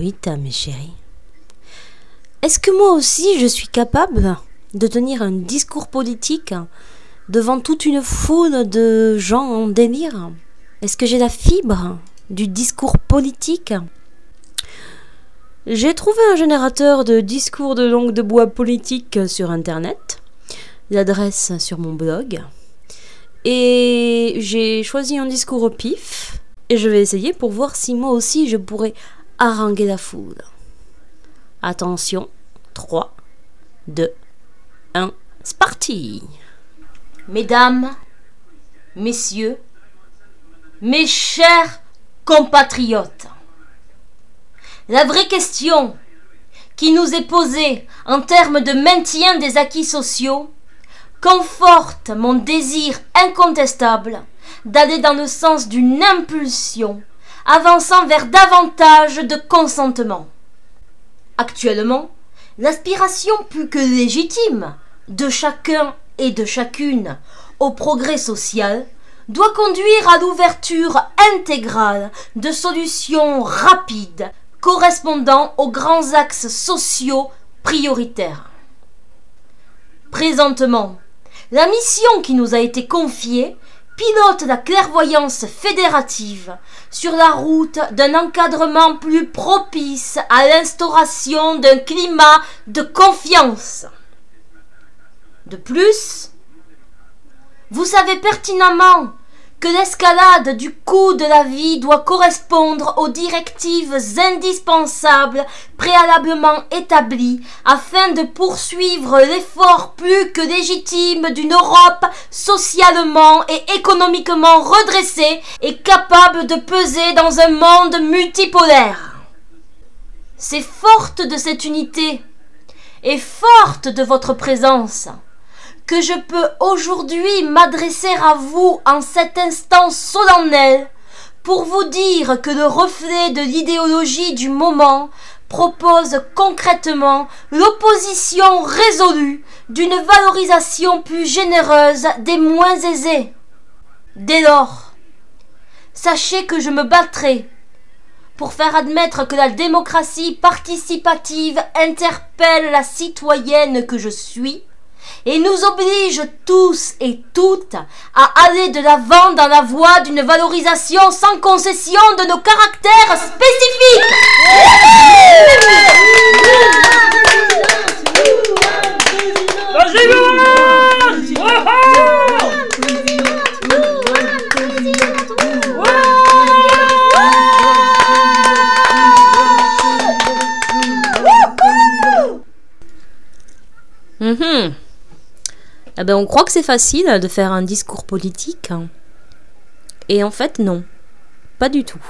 Mes chéris. Est-ce que moi aussi je suis capable de tenir un discours politique devant toute une foule de gens en délire? Est-ce que j'ai la fibre du discours politique? J'ai trouvé un générateur de discours de langue de bois politique sur internet, l'adresse sur mon blog, et j'ai choisi un discours au pif, et je vais essayer pour voir si moi aussi je pourrais haranguer la foule. Attention, 3, 2, 1, c'est parti Mesdames, Messieurs, mes chers compatriotes, la vraie question qui nous est posée en termes de maintien des acquis sociaux conforte mon désir incontestable d'aller dans le sens d'une impulsion avançant vers davantage de consentement. Actuellement, l'aspiration plus que légitime de chacun et de chacune au progrès social doit conduire à l'ouverture intégrale de solutions rapides correspondant aux grands axes sociaux prioritaires. Présentement, la mission qui nous a été confiée pilote la clairvoyance fédérative sur la route d'un encadrement plus propice à l'instauration d'un climat de confiance. De plus, vous savez pertinemment que l'escalade du coût de la vie doit correspondre aux directives indispensables préalablement établies afin de poursuivre l'effort plus que légitime d'une Europe socialement et économiquement redressée et capable de peser dans un monde multipolaire. C'est forte de cette unité et forte de votre présence que je peux aujourd'hui m'adresser à vous en cet instant solennel pour vous dire que le reflet de l'idéologie du moment propose concrètement l'opposition résolue d'une valorisation plus généreuse des moins aisés. Dès lors, sachez que je me battrai pour faire admettre que la démocratie participative interpelle la citoyenne que je suis, et nous oblige tous et toutes à aller de l'avant dans la voie d'une valorisation sans concession de nos caractères spécifiques. Eh ben, on croit que c'est facile de faire un discours politique. Et en fait, non. Pas du tout.